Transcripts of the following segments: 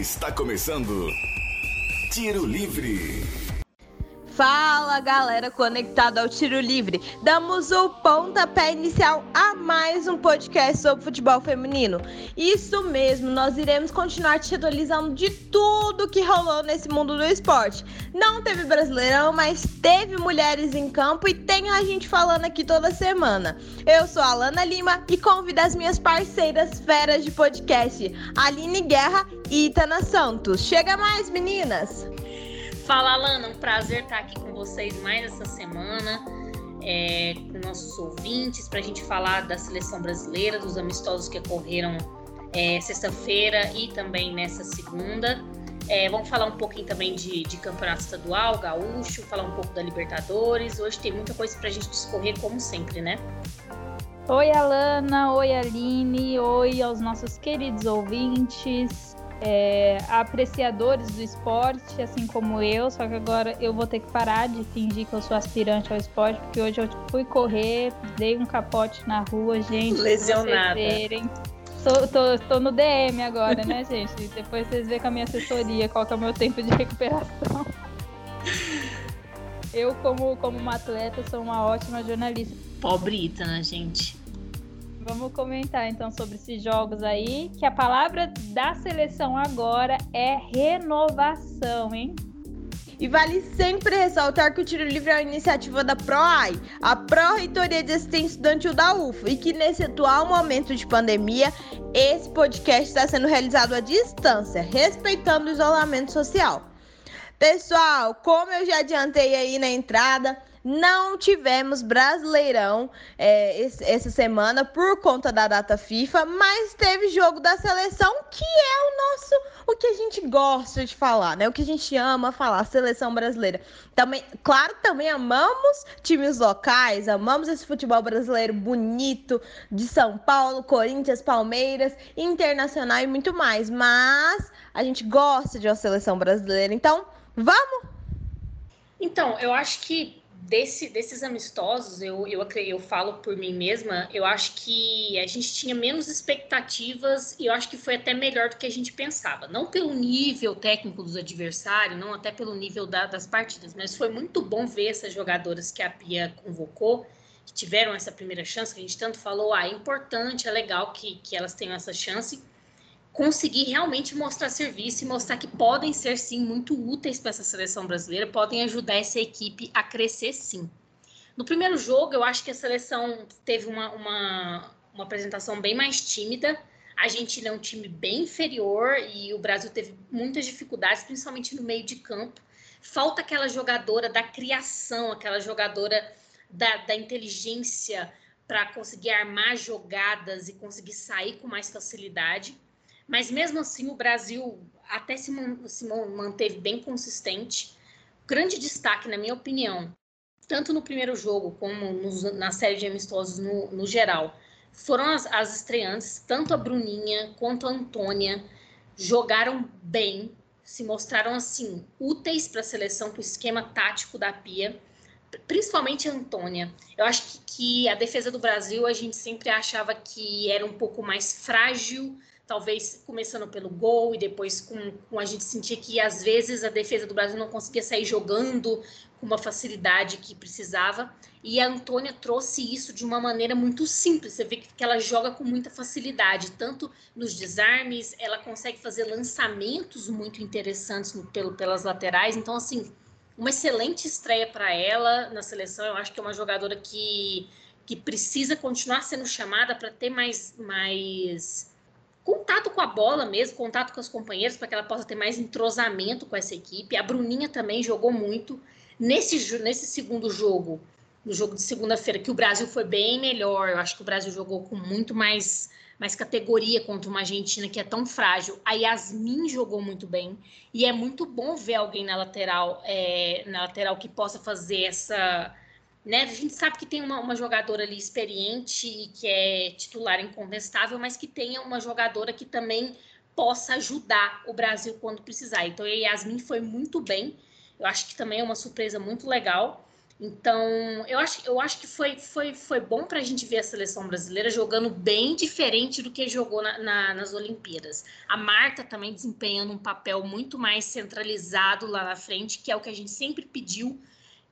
Está começando Tiro Livre. Fala galera conectada ao Tiro Livre, damos o pontapé inicial a mais um podcast sobre futebol feminino. Isso mesmo, nós iremos continuar te atualizando de tudo que rolou nesse mundo do esporte. Não teve brasileirão, mas teve mulheres em campo e tem a gente falando aqui toda semana. Eu sou a Alana Lima e convido as minhas parceiras feras de podcast, Aline Guerra e Itana Santos. Chega mais, meninas! Fala, Alana, um prazer estar aqui com vocês mais essa semana, é, com nossos ouvintes, para a gente falar da seleção brasileira, dos amistosos que ocorreram é, sexta-feira e também nessa segunda. É, vamos falar um pouquinho também de, de, campeonato estadual, gaúcho, falar um pouco da Libertadores. Hoje tem muita coisa para a gente discorrer, como sempre, né? Oi, Alana. Oi, Aline. Oi aos nossos queridos ouvintes é, apreciadores do esporte, assim como eu, só que agora eu vou ter que parar de fingir que eu sou aspirante ao esporte, porque hoje eu fui correr, dei um capote na rua, gente. Lesionada. Tô, tô, tô, no DM agora, né, gente? Depois vocês veem com a minha assessoria qual que é o meu tempo de recuperação. Eu, como, como uma atleta, sou uma ótima jornalista. Pobre Itana, gente. Vamos comentar então sobre esses jogos aí, que a palavra da seleção agora é renovação, hein? E vale sempre ressaltar que o Tiro Livre é uma iniciativa da PROAI, a Pró-Reitoria de Assistência Estudantil da UFA, e que nesse atual momento de pandemia, esse podcast está sendo realizado à distância, respeitando o isolamento social. Pessoal, como eu já adiantei aí na entrada, não tivemos Brasileirão é, essa semana por conta da data FIFA, mas teve jogo da seleção que é o nosso, o que a gente gosta de falar, né? O que a gente ama falar, seleção brasileira. Também, claro, também amamos times locais, amamos esse futebol brasileiro bonito de São Paulo, Corinthians, Palmeiras, Internacional e muito mais. Mas a gente gosta de uma seleção brasileira, então vamos. Então, eu acho que desse, desses amistosos, eu, eu, eu falo por mim mesma, eu acho que a gente tinha menos expectativas e eu acho que foi até melhor do que a gente pensava. Não pelo nível técnico dos adversários, não até pelo nível da, das partidas, mas foi muito bom ver essas jogadoras que a Pia convocou, que tiveram essa primeira chance, que a gente tanto falou, ah, é importante, é legal que, que elas tenham essa chance conseguir realmente mostrar serviço e mostrar que podem ser sim muito úteis para essa seleção brasileira, podem ajudar essa equipe a crescer sim. No primeiro jogo, eu acho que a seleção teve uma, uma, uma apresentação bem mais tímida. A Argentina é um time bem inferior e o Brasil teve muitas dificuldades, principalmente no meio de campo. Falta aquela jogadora da criação, aquela jogadora da, da inteligência para conseguir armar jogadas e conseguir sair com mais facilidade. Mas mesmo assim, o Brasil até se, se manteve bem consistente. Grande destaque, na minha opinião, tanto no primeiro jogo como no, na série de amistosos no, no geral, foram as, as estreantes, tanto a Bruninha quanto a Antônia, jogaram bem, se mostraram assim úteis para a seleção, para o esquema tático da Pia, principalmente a Antônia. Eu acho que, que, a defesa do Brasil a gente sempre achava que era um pouco mais frágil talvez começando pelo gol e depois com, com, a gente sentir que às vezes a defesa do Brasil não conseguia sair jogando com uma facilidade que precisava. E a Antônia trouxe isso de uma maneira muito simples. Você vê que ela joga com muita facilidade, tanto nos desarmes, ela consegue fazer lançamentos muito interessantes no, pelo, pelas laterais. Então, assim, uma excelente estreia para ela na seleção. Eu acho que é uma jogadora que, que precisa continuar sendo chamada para ter mais, mais contato com a bola mesmo, contato com os companheiros, para que ela possa ter mais entrosamento com essa equipe. A Bruninha também jogou muito. Nesse, nesse segundo jogo, no jogo de segunda-feira, que o Brasil foi bem melhor, eu acho que o Brasil jogou com muito mais, mais categoria contra uma Argentina que é tão frágil. A Yasmin jogou muito bem. E é muito bom ver alguém na lateral, é, na lateral que possa fazer essa né? A gente sabe que tem uma, uma jogadora ali experiente e que é titular incontestável, mas que tenha uma jogadora que também possa ajudar o Brasil quando precisar. Então, a Yasmin foi muito bem. Eu acho que também é uma surpresa muito legal. Então, eu acho, eu acho que foi, foi, foi bom para a gente ver a seleção brasileira jogando bem diferente do que jogou na, na, nas Olimpíadas. A Marta também desempenhando um papel muito mais centralizado lá na frente, que é o que a gente sempre pediu,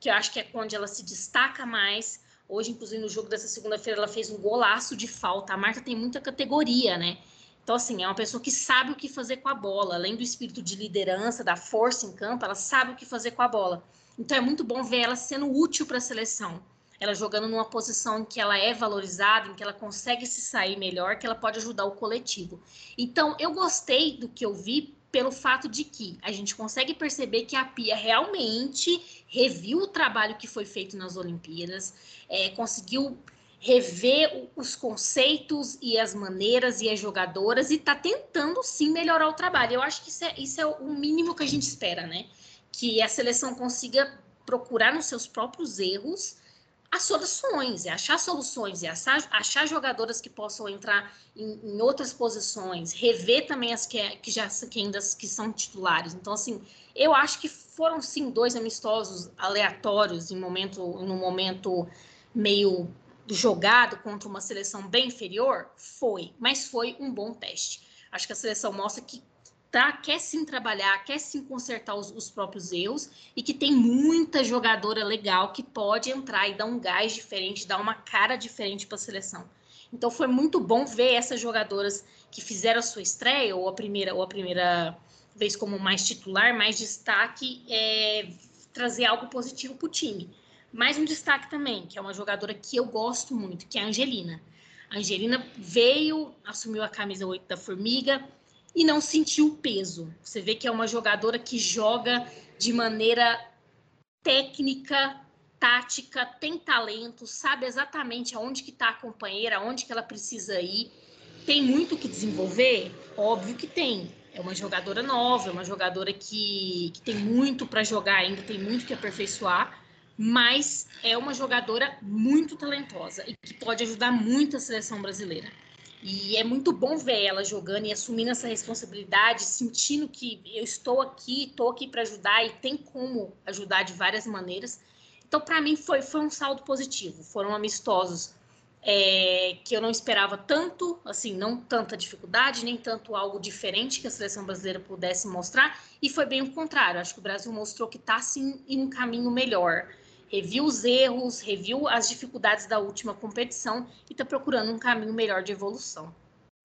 que eu acho que é onde ela se destaca mais. Hoje, inclusive, no jogo dessa segunda-feira, ela fez um golaço de falta. A Marta tem muita categoria, né? Então, assim, é uma pessoa que sabe o que fazer com a bola. Além do espírito de liderança, da força em campo, ela sabe o que fazer com a bola. Então é muito bom ver ela sendo útil para a seleção. Ela jogando numa posição em que ela é valorizada, em que ela consegue se sair melhor, que ela pode ajudar o coletivo. Então eu gostei do que eu vi pelo fato de que a gente consegue perceber que a Pia realmente reviu o trabalho que foi feito nas Olimpíadas, é, conseguiu rever os conceitos e as maneiras e as jogadoras e está tentando sim melhorar o trabalho. Eu acho que isso é, isso é o mínimo que a gente espera, né? que a seleção consiga procurar nos seus próprios erros as soluções, é achar soluções, é achar, achar jogadoras que possam entrar em, em, outras posições, rever também as que, que já que ainda que são titulares. Então, assim, eu acho que foram sim dois amistosos aleatórios em momento, no momento meio jogado contra uma seleção bem inferior, foi, mas foi um bom teste. Acho que a seleção mostra que tá, quer sim trabalhar, quer sim consertar os, os, próprios erros e que tem muita jogadora legal que pode entrar e dar um gás diferente, dar uma cara diferente para a seleção. Então foi muito bom ver essas jogadoras que fizeram a sua estreia ou a primeira ou a primeira vez como mais titular, mais destaque, é, trazer algo positivo para o time. Mais um destaque também, que é uma jogadora que eu gosto muito, que é a Angelina. A Angelina veio, assumiu a camisa 8 da Formiga, e não sentiu o peso. Você vê que é uma jogadora que joga de maneira técnica, tática, tem talento, sabe exatamente aonde que está a companheira, aonde que ela precisa ir. Tem muito que desenvolver? Óbvio que tem. É uma jogadora nova, é uma jogadora que, que tem muito para jogar ainda, tem muito que aperfeiçoar, mas é uma jogadora muito talentosa e que pode ajudar muito a seleção brasileira. E é muito bom ver ela jogando e assumindo essa responsabilidade, sentindo que eu estou aqui, estou aqui para ajudar e tem como ajudar de várias maneiras. Então, para mim, foi, foi um saldo positivo. Foram amistosos é, que eu não esperava tanto, assim, não tanta dificuldade, nem tanto algo diferente que a seleção brasileira pudesse mostrar. E foi bem o contrário. Acho que o Brasil mostrou que está, assim, em um caminho melhor reviu os erros, reviu as dificuldades da última competição e está procurando um caminho melhor de evolução.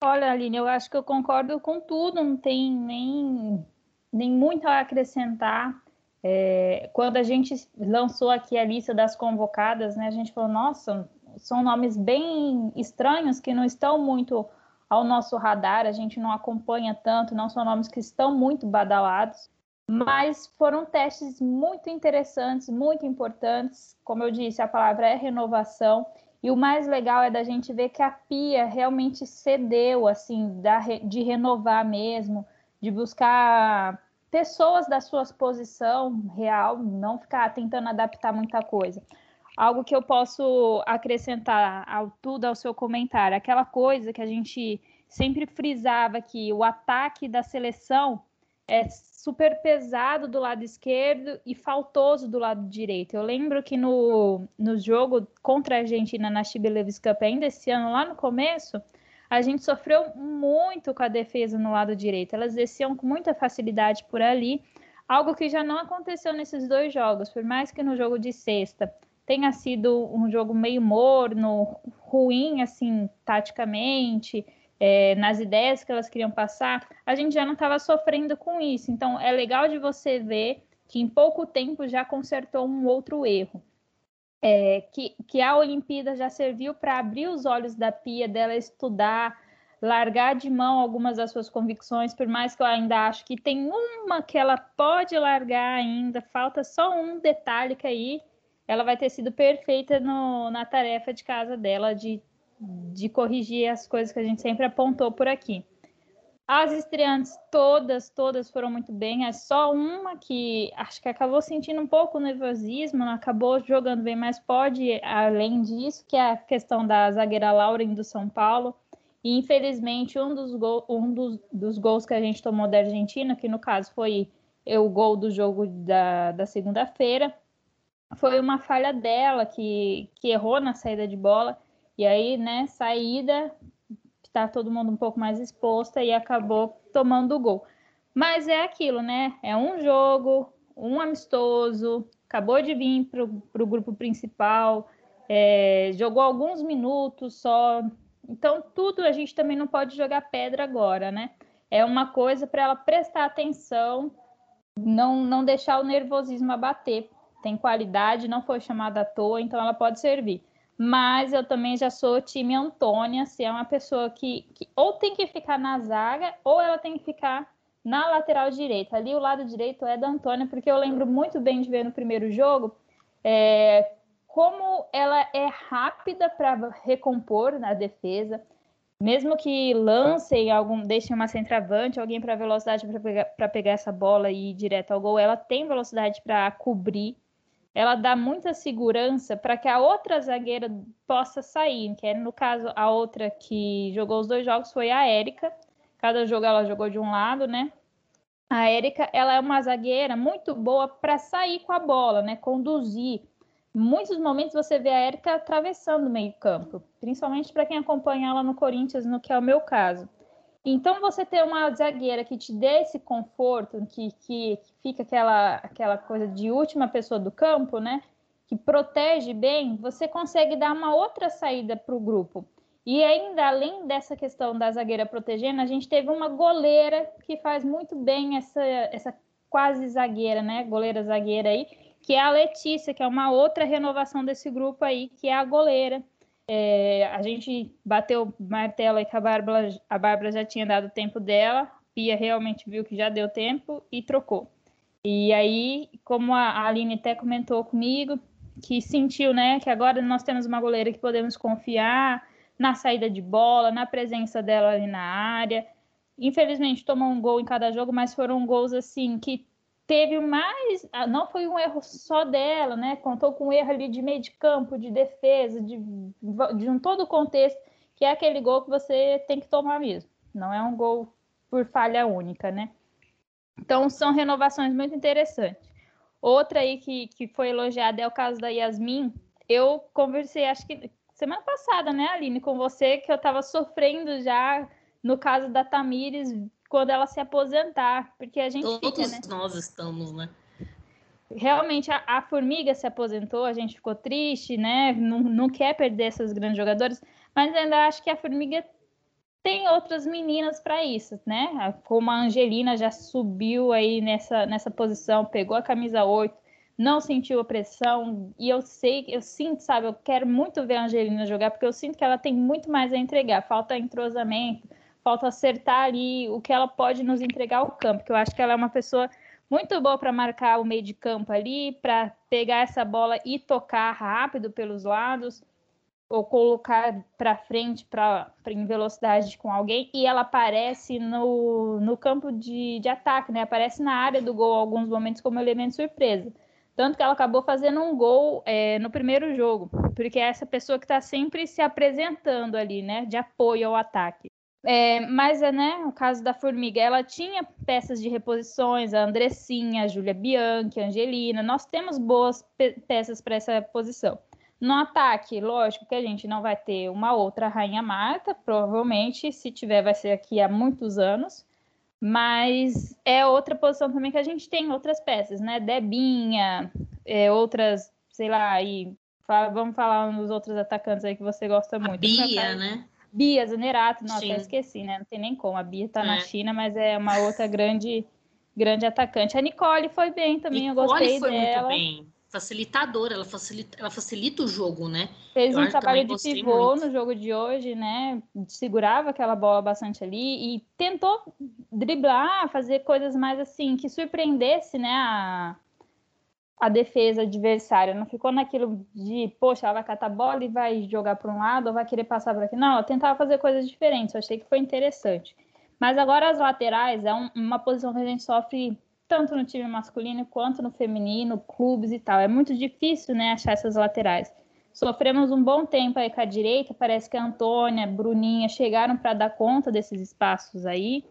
Olha, Aline, eu acho que eu concordo com tudo, não tem nem, nem muito a acrescentar. É, quando a gente lançou aqui a lista das convocadas, né, a gente falou, nossa, são nomes bem estranhos que não estão muito ao nosso radar, a gente não acompanha tanto, não são nomes que estão muito badalados. Mas foram testes muito interessantes, muito importantes. Como eu disse, a palavra é renovação. E o mais legal é da gente ver que a Pia realmente cedeu, assim, de renovar mesmo, de buscar pessoas da sua posição real, não ficar tentando adaptar muita coisa. Algo que eu posso acrescentar ao tudo ao seu comentário, aquela coisa que a gente sempre frisava que o ataque da seleção é super pesado do lado esquerdo e faltoso do lado direito. Eu lembro que no, no jogo contra a Argentina na Chibelevis Cup, ainda esse ano, lá no começo, a gente sofreu muito com a defesa no lado direito. Elas desciam com muita facilidade por ali, algo que já não aconteceu nesses dois jogos, por mais que no jogo de sexta tenha sido um jogo meio morno, ruim, assim, taticamente, é, nas ideias que elas queriam passar, a gente já não estava sofrendo com isso. Então, é legal de você ver que em pouco tempo já consertou um outro erro. É, que, que a Olimpíada já serviu para abrir os olhos da Pia, dela estudar, largar de mão algumas das suas convicções, por mais que eu ainda acho que tem uma que ela pode largar ainda, falta só um detalhe que aí ela vai ter sido perfeita no, na tarefa de casa dela de de corrigir as coisas que a gente sempre apontou por aqui. As estreantes todas, todas foram muito bem. É só uma que acho que acabou sentindo um pouco o nervosismo, acabou jogando bem, mas pode além disso, que é a questão da zagueira Lauren do São Paulo. E infelizmente um dos, gol, um dos, dos gols que a gente tomou da Argentina, que no caso foi o gol do jogo da, da segunda-feira, foi uma falha dela que, que errou na saída de bola. E aí, né, saída, tá todo mundo um pouco mais exposta e acabou tomando o gol. Mas é aquilo, né? É um jogo, um amistoso, acabou de vir para o grupo principal, é, jogou alguns minutos só. Então, tudo a gente também não pode jogar pedra agora, né? É uma coisa para ela prestar atenção, não, não deixar o nervosismo abater. Tem qualidade, não foi chamada à toa, então ela pode servir. Mas eu também já sou time Antônia, se é uma pessoa que, que ou tem que ficar na zaga, ou ela tem que ficar na lateral direita. Ali o lado direito é da Antônia, porque eu lembro muito bem de ver no primeiro jogo é, como ela é rápida para recompor na defesa. Mesmo que lancem algum, deixem uma centroavante, alguém para velocidade para pegar, pegar essa bola e ir direto ao gol, ela tem velocidade para cobrir. Ela dá muita segurança para que a outra zagueira possa sair, que é no caso a outra que jogou os dois jogos foi a Érica, Cada jogo ela jogou de um lado, né? A Érica, ela é uma zagueira muito boa para sair com a bola, né? Conduzir. Muitos momentos você vê a Érica atravessando o meio-campo, principalmente para quem acompanha ela no Corinthians, no que é o meu caso. Então, você ter uma zagueira que te dê esse conforto, que, que, que fica aquela, aquela coisa de última pessoa do campo, né? Que protege bem, você consegue dar uma outra saída para o grupo. E ainda além dessa questão da zagueira protegendo, a gente teve uma goleira que faz muito bem essa, essa quase zagueira, né? Goleira zagueira aí, que é a Letícia, que é uma outra renovação desse grupo aí, que é a goleira. É, a gente bateu martelo aí que a Bárbara, a Bárbara já tinha dado tempo dela, Pia realmente viu que já deu tempo e trocou. E aí, como a Aline até comentou comigo, que sentiu, né, que agora nós temos uma goleira que podemos confiar, na saída de bola, na presença dela ali na área. Infelizmente tomou um gol em cada jogo, mas foram gols assim que teve mais, ah, não foi um erro só dela, né? Contou com um erro ali de meio de campo, de defesa, de, de um todo o contexto, que é aquele gol que você tem que tomar mesmo. Não é um gol por falha única, né? Então são renovações muito interessantes. Outra aí que, que foi elogiada é o caso da Yasmin. Eu conversei, acho que semana passada, né, Aline, com você, que eu estava sofrendo já no caso da Tamires quando ela se aposentar, porque a gente Todos fica, né? nós estamos, né? Realmente a, a, Formiga se aposentou, a gente ficou triste, né? Não, não quer perder esses grandes jogadores, mas ainda acho que a Formiga tem outras meninas para isso, né? Como a Angelina já subiu aí nessa, nessa posição, pegou a camisa 8, não sentiu a pressão. E eu sei, eu sinto, sabe, eu quero muito ver a Angelina jogar, porque eu sinto que ela tem muito mais a entregar. Falta entrosamento, falta acertar ali o que ela pode nos entregar ao campo, que eu acho que ela é uma pessoa muito boa para marcar o meio de campo ali, para pegar essa bola e tocar rápido pelos lados ou colocar para frente para em velocidade com alguém e ela aparece no, no campo de, de ataque, né? Aparece na área do gol alguns momentos como elemento surpresa. Tanto que ela acabou fazendo um gol é, no primeiro jogo, porque é essa pessoa que está sempre se apresentando ali, né, de apoio ao ataque. É, mas, é, né, o caso da Formiga, ela tinha peças de reposições, a Andressinha, a Júlia Bianchi, a Angelina, nós temos boas pe peças para essa posição. No ataque, lógico que a gente não vai ter uma outra Rainha Marta, provavelmente, se tiver, vai ser aqui há muitos anos. Mas é outra posição também que a gente tem outras peças, né? Debinha, é, outras, sei lá, aí. Fala, vamos falar nos outros atacantes aí que você gosta muito. A Bia, né? Bia Zanerato, não, até esqueci, né? Não tem nem como. A Bia tá é. na China, mas é uma outra grande, grande atacante. A Nicole foi bem também, Nicole eu gostei foi dela. Muito bem facilitadora, ela facilita, ela facilita o jogo, né? Fez Eu um trabalho de pivô muito. no jogo de hoje, né? Segurava aquela bola bastante ali e tentou driblar, fazer coisas mais assim que surpreendesse, né? A, a defesa adversária. Não ficou naquilo de, poxa, ela vai catar a bola e vai jogar para um lado ou vai querer passar para aqui. Não, ela tentava fazer coisas diferentes. Eu achei que foi interessante. Mas agora as laterais é um, uma posição que a gente sofre tanto no time masculino quanto no feminino, clubes e tal. É muito difícil, né, achar essas laterais. Sofremos um bom tempo aí com a direita, parece que a Antônia, Bruninha chegaram para dar conta desses espaços aí.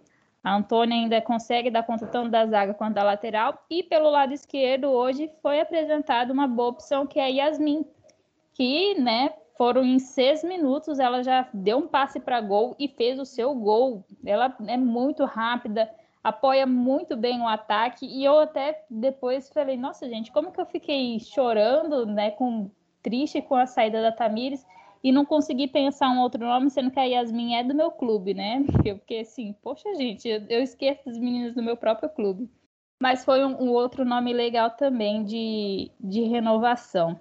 A Antônia ainda consegue dar conta tanto da zaga quanto da lateral. E pelo lado esquerdo, hoje foi apresentada uma boa opção que é a Yasmin, que, né, foram em seis minutos, ela já deu um passe para gol e fez o seu gol. Ela é muito rápida, apoia muito bem o ataque. E eu até depois falei, nossa, gente, como que eu fiquei chorando, né, com triste com a saída da Tamires e não consegui pensar um outro nome, sendo que a Yasmin é do meu clube, né? Eu fiquei assim, poxa, gente, eu, esqueço as meninas do meu próprio clube. Mas foi um, um outro nome legal também de, de renovação.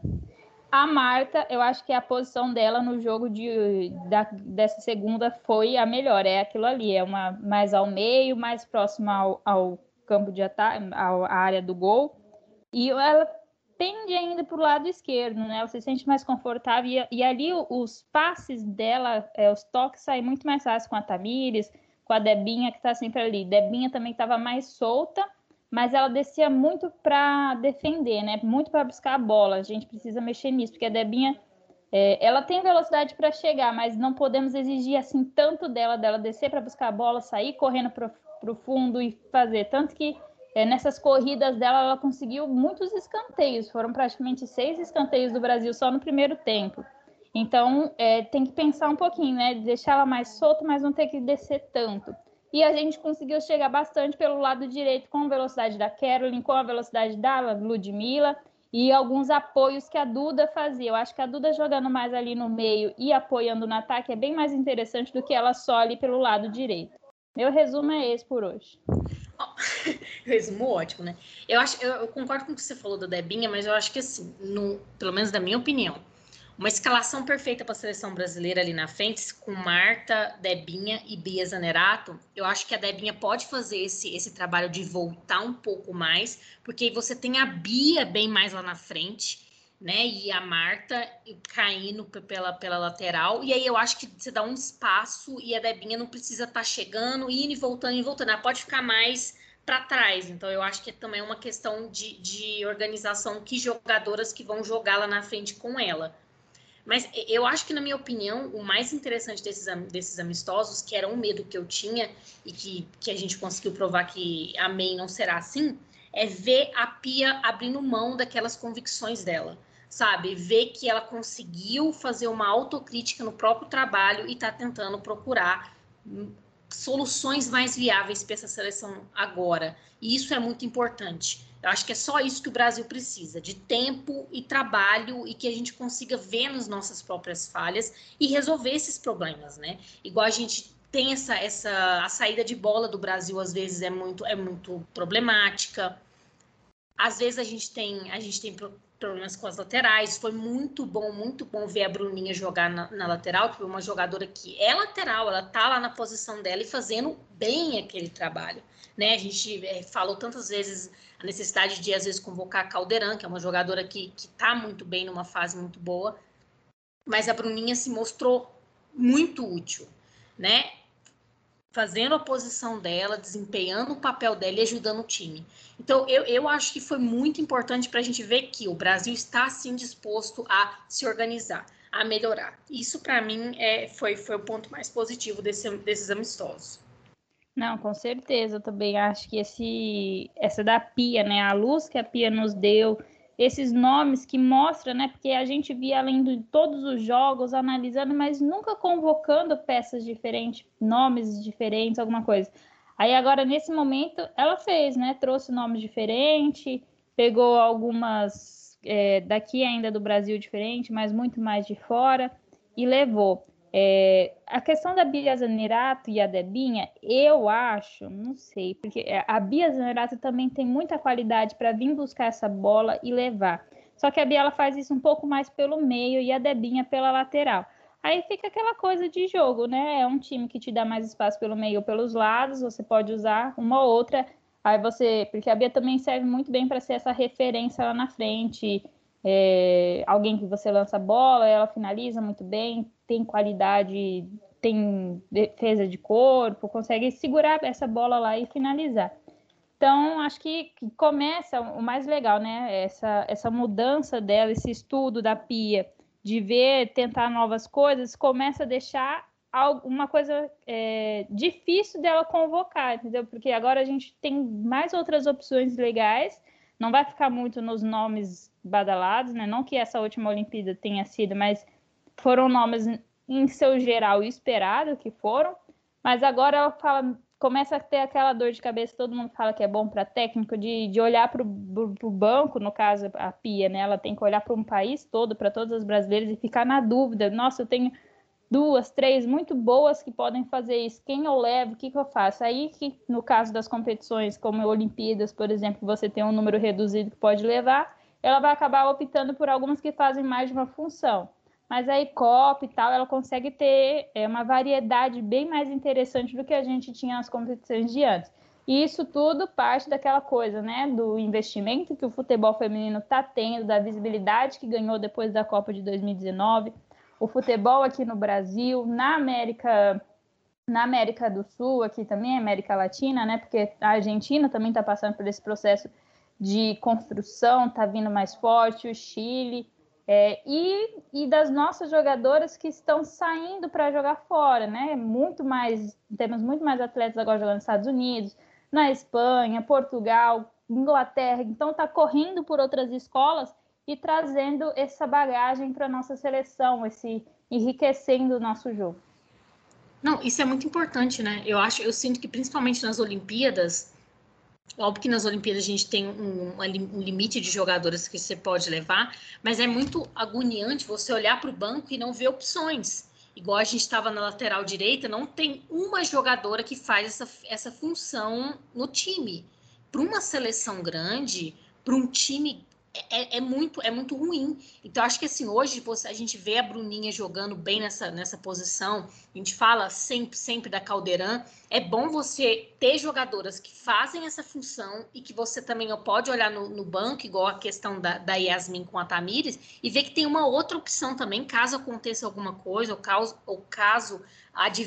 A Marta, eu acho que a posição dela no jogo de, da, dessa segunda foi a melhor. É aquilo ali, é uma mais ao meio, mais próximo ao, ao campo de ataque, à área do gol. E ela tende ainda para o lado esquerdo, né? Ela se sente mais confortável e, e ali os passes dela, é, os toques saem muito mais fácil com a Tamires, com a Debinha que está sempre ali. Debinha também estava mais solta, mas ela descia muito para defender, né? Muito para buscar a bola. A gente precisa mexer nisso, porque a Debinha é, ela tem velocidade para chegar, mas não podemos exigir assim tanto dela, dela descer para buscar a bola, sair correndo para o fundo e fazer. Tanto que é, nessas corridas dela, ela conseguiu muitos escanteios, foram praticamente seis escanteios do Brasil só no primeiro tempo. Então, é, tem que pensar um pouquinho, né? Deixar ela mais solta, mas não ter que descer tanto. E a gente conseguiu chegar bastante pelo lado direito com a velocidade da Carolyn, com a velocidade da Ludmilla e alguns apoios que a Duda fazia. Eu acho que a Duda jogando mais ali no meio e apoiando no ataque é bem mais interessante do que ela só ali pelo lado direito. Meu resumo é esse por hoje. Resumo ótimo, né? Eu acho, eu, concordo com o que você falou da Debinha, mas eu acho que assim, no, pelo menos da minha opinião, uma escalação perfeita para a seleção brasileira ali na frente, com Marta, Debinha e Bia Zanerato, eu acho que a Debinha pode fazer esse, esse trabalho de voltar um pouco mais, porque você tem a Bia bem mais lá na frente, né? E a Marta caindo pela, pela lateral. E aí eu acho que você dá um espaço e a Debinha não precisa estar tá chegando, indo e voltando e voltando. Ela pode ficar mais para trás. Então eu acho que é também uma questão de, de organização que jogadoras que vão jogar lá na frente com ela. Mas eu acho que, na minha opinião, o mais interessante desses, desses amistosos, que era um medo que eu tinha e que, que a gente conseguiu provar que a não será assim, é ver a Pia abrindo mão daquelas convicções dela sabe? Ver que ela conseguiu fazer uma autocrítica no próprio trabalho e está tentando procurar soluções mais viáveis para essa seleção agora. E isso é muito importante. Eu acho que é só isso que o Brasil precisa, de tempo e trabalho e que a gente consiga ver nas nossas próprias falhas e resolver esses problemas, né? Igual a gente tem essa, essa a saída de bola do Brasil às vezes é muito é muito problemática. Às vezes a gente tem a gente tem problemas com as laterais. Foi muito bom, muito bom ver a Bruninha jogar na, na, lateral, que foi uma jogadora que é lateral, ela tá lá na posição dela e fazendo bem aquele trabalho. Né? A gente é, falou tantas vezes a necessidade de, às vezes, convocar a Caldeirão, que é uma jogadora que, que tá muito bem, numa fase muito boa, mas a Bruninha se mostrou muito útil, né? Fazendo a posição dela, desempenhando o papel dela e ajudando o time. Então, eu, eu acho que foi muito importante para a gente ver que o Brasil está, sim, disposto a se organizar, a melhorar. Isso, para mim, é, foi, foi o ponto mais positivo desse, desses amistosos. Não, com certeza. Eu também acho que esse, essa da Pia, né? A luz que a Pia nos deu, esses nomes que mostram, né? Porque a gente via além de todos os jogos, analisando, mas nunca convocando peças diferentes, nomes diferentes, alguma coisa. Aí agora, nesse momento, ela fez, né? Trouxe nomes diferentes, pegou algumas é, daqui ainda do Brasil diferente, mas muito mais de fora, e levou. É, a questão da Bia Zanerato e a Debinha, eu acho, não sei, porque é, a Bia Zanerato também tem muita qualidade para vir buscar essa bola e levar. Só que a Bia ela faz isso um pouco mais pelo meio e a Debinha pela lateral. Aí fica aquela coisa de jogo, né? É um time que te dá mais espaço pelo meio ou pelos lados, você pode usar uma ou outra. Aí você, porque a Bia também serve muito bem para ser essa referência lá na frente, é, alguém que você lança a bola, ela finaliza muito bem, tem qualidade, tem defesa de corpo, consegue segurar essa bola lá e finalizar. Então, acho que, começa o mais legal, né? Essa, essa mudança dela, esse estudo da Pia, de ver, tentar novas coisas, começa a deixar uma coisa é, difícil dela convocar, entendeu? Porque agora a gente tem mais outras opções legais, não vai ficar muito nos nomes badalados, né? Não que essa última Olimpíada tenha sido, mas foram nomes em seu geral esperado que foram, mas agora ela fala, começa a ter aquela dor de cabeça, todo mundo fala que é bom para técnico, de, de olhar para o banco, no caso a Pia, né? Ela tem que olhar para um país todo, para todas as brasileiras e ficar na dúvida. Nossa, eu tenho duas, três muito boas que podem fazer isso. Quem eu levo? O que, que eu faço? Aí que, no caso das competições, como Olimpíadas, por exemplo, você tem um número reduzido que pode levar, ela vai acabar optando por algumas que fazem mais de uma função mas a ICOP e tal, ela consegue ter é, uma variedade bem mais interessante do que a gente tinha nas competições de antes. E isso tudo parte daquela coisa, né, do investimento que o futebol feminino está tendo, da visibilidade que ganhou depois da Copa de 2019, o futebol aqui no Brasil, na América, na América do Sul, aqui também, América Latina, né, porque a Argentina também está passando por esse processo de construção, está vindo mais forte, o Chile, é, e, e das nossas jogadoras que estão saindo para jogar fora, né? Muito mais, temos muito mais atletas agora jogando nos Estados Unidos, na Espanha, Portugal, Inglaterra. Então está correndo por outras escolas e trazendo essa bagagem para nossa seleção, esse enriquecendo o nosso jogo. Não, isso é muito importante, né? Eu acho, eu sinto que principalmente nas Olimpíadas, Óbvio que nas Olimpíadas a gente tem um, um, limite de jogadoras que você pode levar, mas é muito agoniante você olhar para o banco e não ver opções. Igual a gente estava na lateral direita, não tem uma jogadora que faz essa, essa função no time. Para uma seleção grande, para um time é, é, muito é muito ruim. Então acho que assim hoje você, a gente vê a Bruninha jogando bem nessa, nessa posição. A gente fala sempre sempre da Caldeirão. É bom você ter jogadoras que fazem essa função e que você também pode olhar no, no banco, igual a questão da, da Yasmin com a Tamires, e ver que tem uma outra opção também, caso aconteça alguma coisa, ou caso, ou caso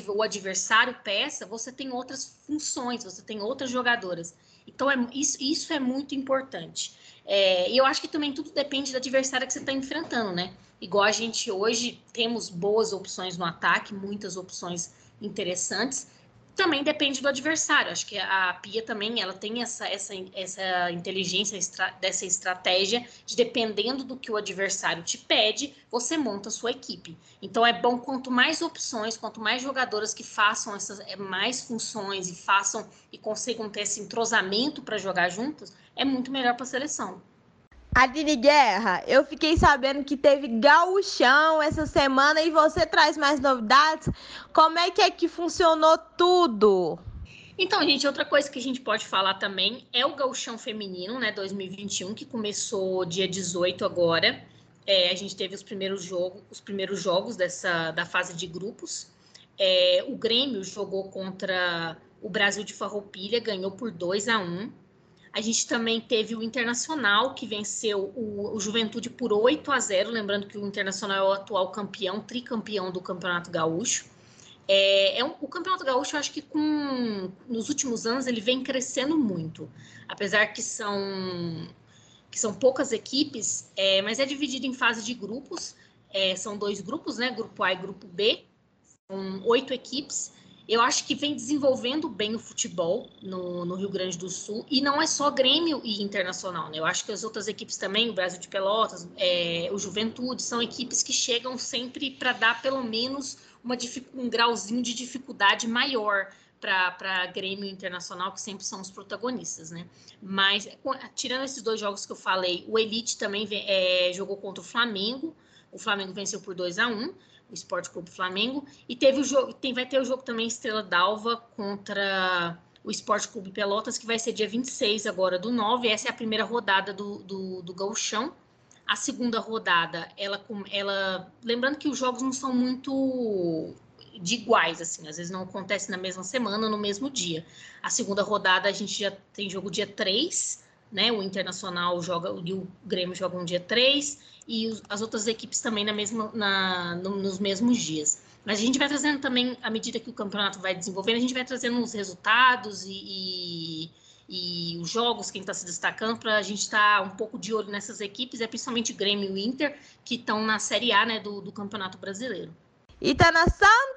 o adversário peça, você tem outras funções, você tem outras jogadoras. Então, é, isso, isso é muito importante. É, e eu acho que também tudo depende da adversária que você está enfrentando, né? Igual a gente hoje temos boas opções no ataque, muitas opções interessantes. Também depende do adversário. Acho que a Pia também ela tem essa, essa, essa inteligência estra, dessa estratégia de dependendo do que o adversário te pede, você monta a sua equipe. Então é bom quanto mais opções, quanto mais jogadoras que façam essas é, mais funções e façam e consigam ter esse entrosamento para jogar juntas, é muito melhor para a seleção. Aline Guerra, eu fiquei sabendo que teve gauchão essa semana e você traz mais novidades. Como é que é que funcionou tudo? Então, gente, outra coisa que a gente pode falar também é o gauchão feminino, né, 2021, que começou dia 18 agora. É, a gente teve os primeiros jogos, os primeiros jogos dessa da fase de grupos. É, o Grêmio jogou contra o Brasil de Farroupilha, ganhou por 2 a 1 a gente também teve o Internacional, que venceu o, o, Juventude por 8 a 0. Lembrando que o Internacional é o atual campeão, tricampeão do Campeonato Gaúcho. É, é um, o Campeonato Gaúcho, eu acho que com, nos últimos anos ele vem crescendo muito. Apesar que são, que são poucas equipes, é, mas é dividido em fase de grupos. É, são dois grupos, né? Grupo A e Grupo B. São oito equipes. Eu acho que vem desenvolvendo bem o futebol no, no, Rio Grande do Sul, e não é só Grêmio e Internacional, né? Eu acho que as outras equipes também, o Brasil de Pelotas, é, o Juventude, são equipes que chegam sempre para dar pelo menos uma, um grauzinho de dificuldade maior para Grêmio Internacional, que sempre são os protagonistas, né? Mas, tirando esses dois jogos que eu falei, o Elite também é, jogou contra o Flamengo, o Flamengo venceu por 2 a 1 o Esporte Clube Flamengo. E teve o jogo, tem, vai ter o jogo também Estrela d'Alva contra o Esporte Clube Pelotas, que vai ser dia 26 agora do 9. Essa é a primeira rodada do, do, do Gauchão. A segunda rodada, ela, ela. Lembrando que os jogos não são muito de iguais, assim, às vezes não acontece na mesma semana, no mesmo dia. A segunda rodada a gente já tem jogo dia 3, né? O Internacional joga, e o Grêmio jogam dia 3 e as outras equipes também na mesma, na, no, nos mesmos dias. Mas a gente vai trazendo também, à medida que o campeonato vai desenvolvendo, a gente vai trazendo os resultados e, e, e os jogos, quem está se destacando, para a gente estar tá um pouco de olho nessas equipes, é principalmente Grêmio e Inter, que estão na Série A né, do, do Campeonato Brasileiro. Itana Santos!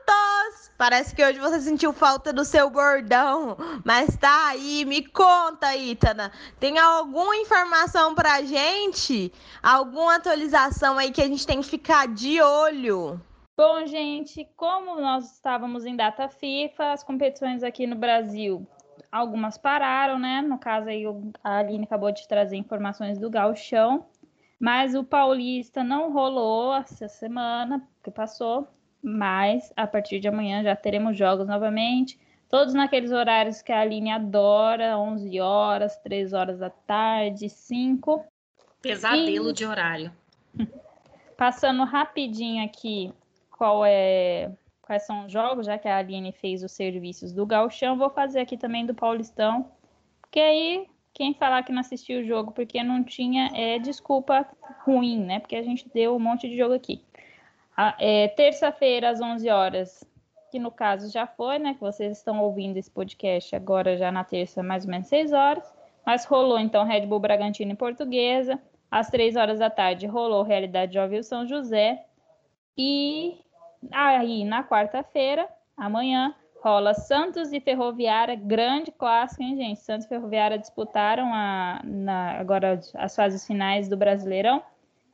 Meninas, parece que hoje você sentiu falta do seu bordão, mas tá aí, me conta, Itana. Tem alguma informação pra gente? Alguma atualização aí que a gente tem que ficar de olho? Bom, gente, como nós estávamos em data FIFA, as competições aqui no Brasil, algumas pararam, né? No caso aí, a Aline acabou de trazer informações do Galchão, mas o Paulista não rolou essa semana que passou, mas a partir de amanhã já teremos jogos novamente, todos naqueles horários que a Aline adora, 11 horas, 3 horas da tarde, 5. Pesadelo e... de horário. Passando rapidinho aqui qual é quais são os jogos, já que a Aline fez os serviços do Galchão, vou fazer aqui também do Paulistão, porque aí quem falar que não assistiu o jogo porque não tinha é desculpa ruim, né? Porque a gente deu um monte de jogo aqui. É, Terça-feira às 11 horas, que no caso já foi, né? Que vocês estão ouvindo esse podcast agora já na terça, mais ou menos 6 horas. Mas rolou então Red Bull Bragantino em Portuguesa. Às 3 horas da tarde rolou Realidade Jovem São José. E Aí, na quarta-feira, amanhã, rola Santos e Ferroviária, grande clássico, hein, gente? Santos e Ferroviária disputaram a, na, agora as fases finais do Brasileirão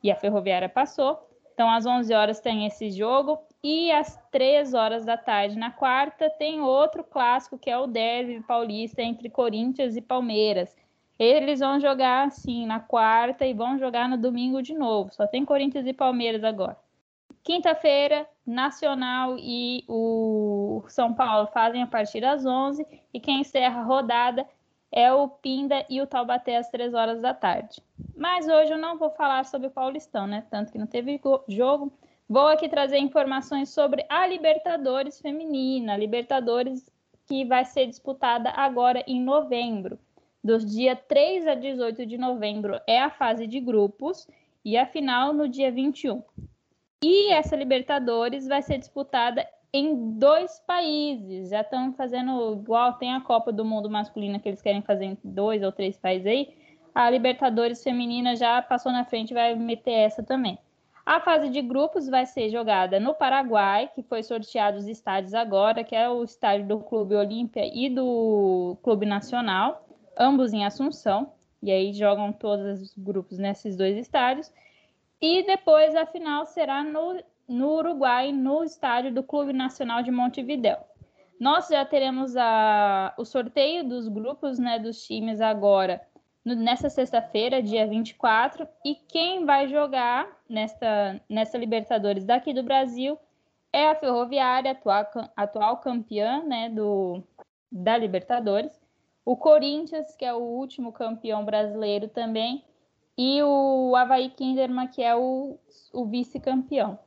e a Ferroviária passou. Então, às 11 horas tem esse jogo e às 3 horas da tarde, na quarta, tem outro clássico que é o Derby Paulista entre Corinthians e Palmeiras. Eles vão jogar assim na quarta e vão jogar no domingo de novo. Só tem Corinthians e Palmeiras agora. Quinta-feira, Nacional e o São Paulo fazem a partir das 11 e quem encerra a rodada é o Pinda e o Taubaté às 3 horas da tarde. Mas hoje eu não vou falar sobre o Paulistão, né? Tanto que não teve jogo. Vou aqui trazer informações sobre a Libertadores feminina, a Libertadores que vai ser disputada agora em novembro. Dos dia 3 a 18 de novembro é a fase de grupos e a final no dia 21. E essa Libertadores vai ser disputada em dois países. Já estão fazendo igual tem a Copa do Mundo masculina que eles querem fazer em dois ou três países aí. A Libertadores feminina já passou na frente, vai meter essa também. A fase de grupos vai ser jogada no Paraguai, que foi sorteado os estádios agora, que é o estádio do Clube Olímpia e do Clube Nacional, ambos em Assunção. E aí jogam todos os grupos nesses dois estádios. E depois a final será no, no Uruguai, no estádio do Clube Nacional de Montevidéu. Nós já teremos a, o sorteio dos grupos né, dos times agora no, nessa sexta-feira, dia 24, e quem vai jogar nesta, nessa Libertadores daqui do Brasil é a Ferroviária, atual, atual campeã né, do, da Libertadores, o Corinthians, que é o último campeão brasileiro também, e o Havaí Kinderman, que é o, o vice-campeão.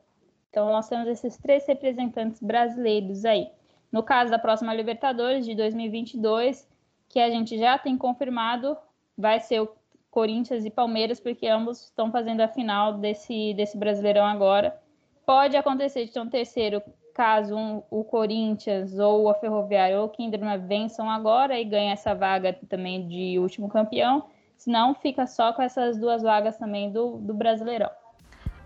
Então, nós temos esses três representantes brasileiros aí. No caso da próxima Libertadores de 2022, que a gente já tem confirmado, vai ser o Corinthians e Palmeiras, porque ambos estão fazendo a final desse, desse Brasileirão agora. Pode acontecer de ter um terceiro, caso um, o Corinthians ou a Ferroviária ou o Kinderman vençam agora e ganhem essa vaga também de último campeão. Senão fica só com essas duas vagas também do, do Brasileirão.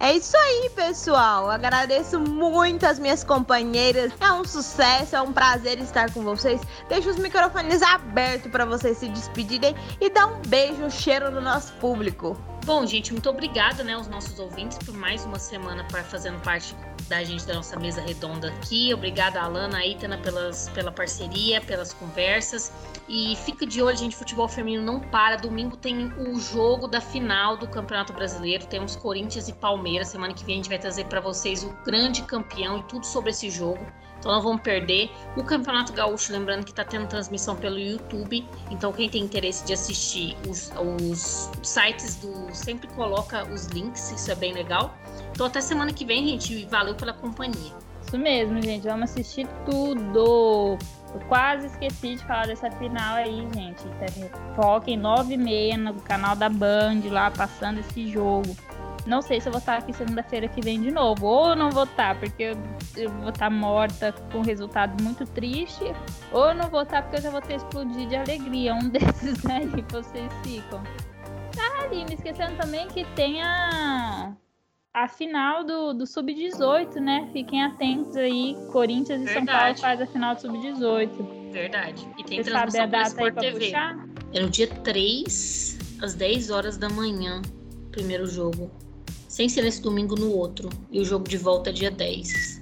É isso aí, pessoal. Agradeço muito as minhas companheiras. É um sucesso, é um prazer estar com vocês. Deixo os microfones abertos para vocês se despedirem e dar um beijo, um cheiro no nosso público. Bom, gente, muito obrigada, né, aos nossos ouvintes por mais uma semana para fazendo parte da gente da nossa mesa redonda aqui. Obrigada, Alana, a Itana, pelas, pela parceria, pelas conversas. E fica de olho, gente, futebol feminino não para. Domingo tem o jogo da final do Campeonato Brasileiro. Temos Corinthians e Palmeiras. Semana que vem a gente vai trazer para vocês o grande campeão e tudo sobre esse jogo. Então não vamos perder. O Campeonato Gaúcho, lembrando que está tendo transmissão pelo YouTube. Então quem tem interesse de assistir os, os sites do sempre coloca os links, isso é bem legal. Então até semana que vem, gente, valeu pela companhia. Isso mesmo, gente. Vamos assistir tudo. Eu quase esqueci de falar dessa final aí, gente. Foca em 9 e meia no canal da Band lá, passando esse jogo. Não sei se eu vou estar aqui segunda-feira que vem de novo. Ou não vou estar, porque eu, vou estar morta com um resultado muito triste. Ou não vou estar porque eu já vou ter explodido de alegria. Um desses aí vocês ficam. Ah, ali, me esquecendo também que tem a. a final do, do Sub-18, né? Fiquem atentos aí. Corinthians e Verdade. São Paulo faz a final do Sub-18. Verdade. E tem Você sabe a transmissão pela data aí Sport TV. puxar? É no dia 3, às 10 horas da manhã, primeiro jogo. Sem ser nesse domingo no outro. E o jogo de volta é dia 10.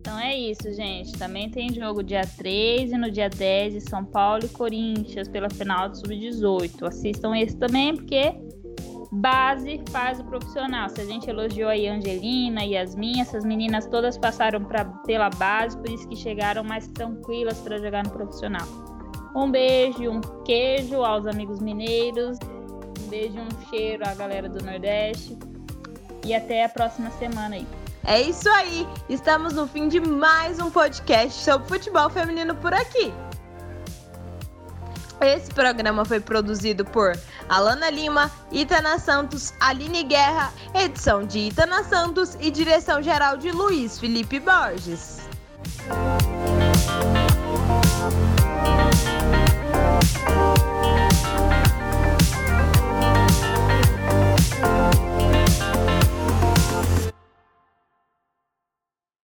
Então é isso, gente. Também tem jogo dia 3 e no dia 10 de São Paulo e Corinthians pela final do Sub-18. Assistam esse também, porque base faz o profissional. Se a gente elogiou aí a Angelina e Yasmin, essas meninas todas passaram pra, pela base, por isso que chegaram mais tranquilas para jogar no profissional. Um beijo, um queijo aos amigos mineiros. Um beijo um cheiro à galera do Nordeste. E até a próxima semana aí. É isso aí. Estamos no fim de mais um podcast sobre futebol feminino por aqui. Esse programa foi produzido por Alana Lima, Itana Santos, Aline Guerra, edição de Itana Santos e direção geral de Luiz Felipe Borges.